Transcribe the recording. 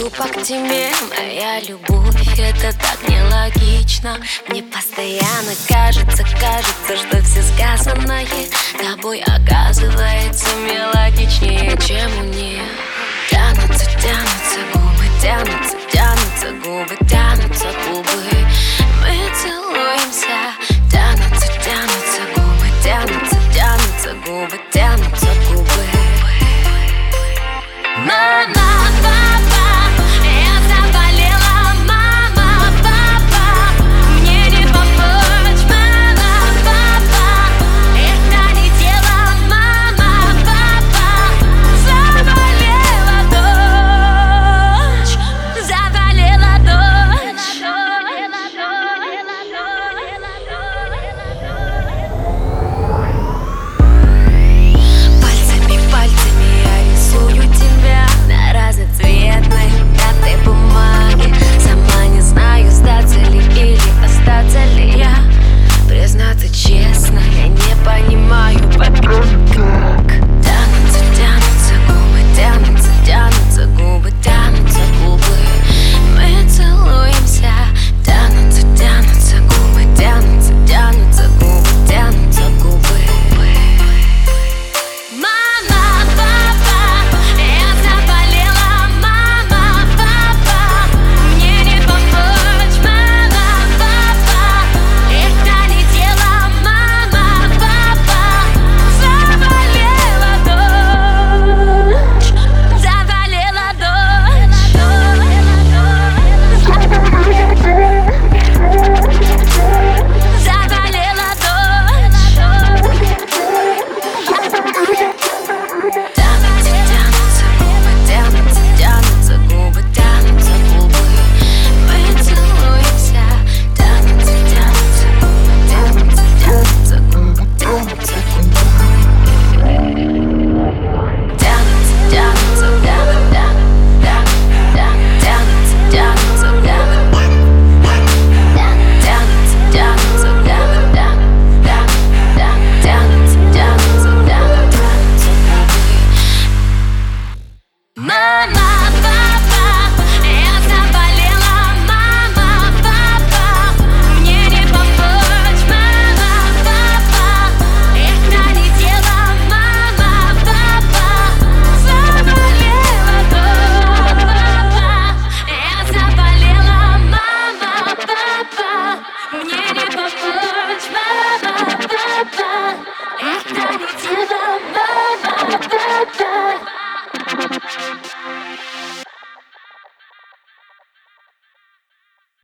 тупо к тебе Моя любовь, это так нелогично. Мне постоянно кажется, кажется, что все сказанное Тобой оказывается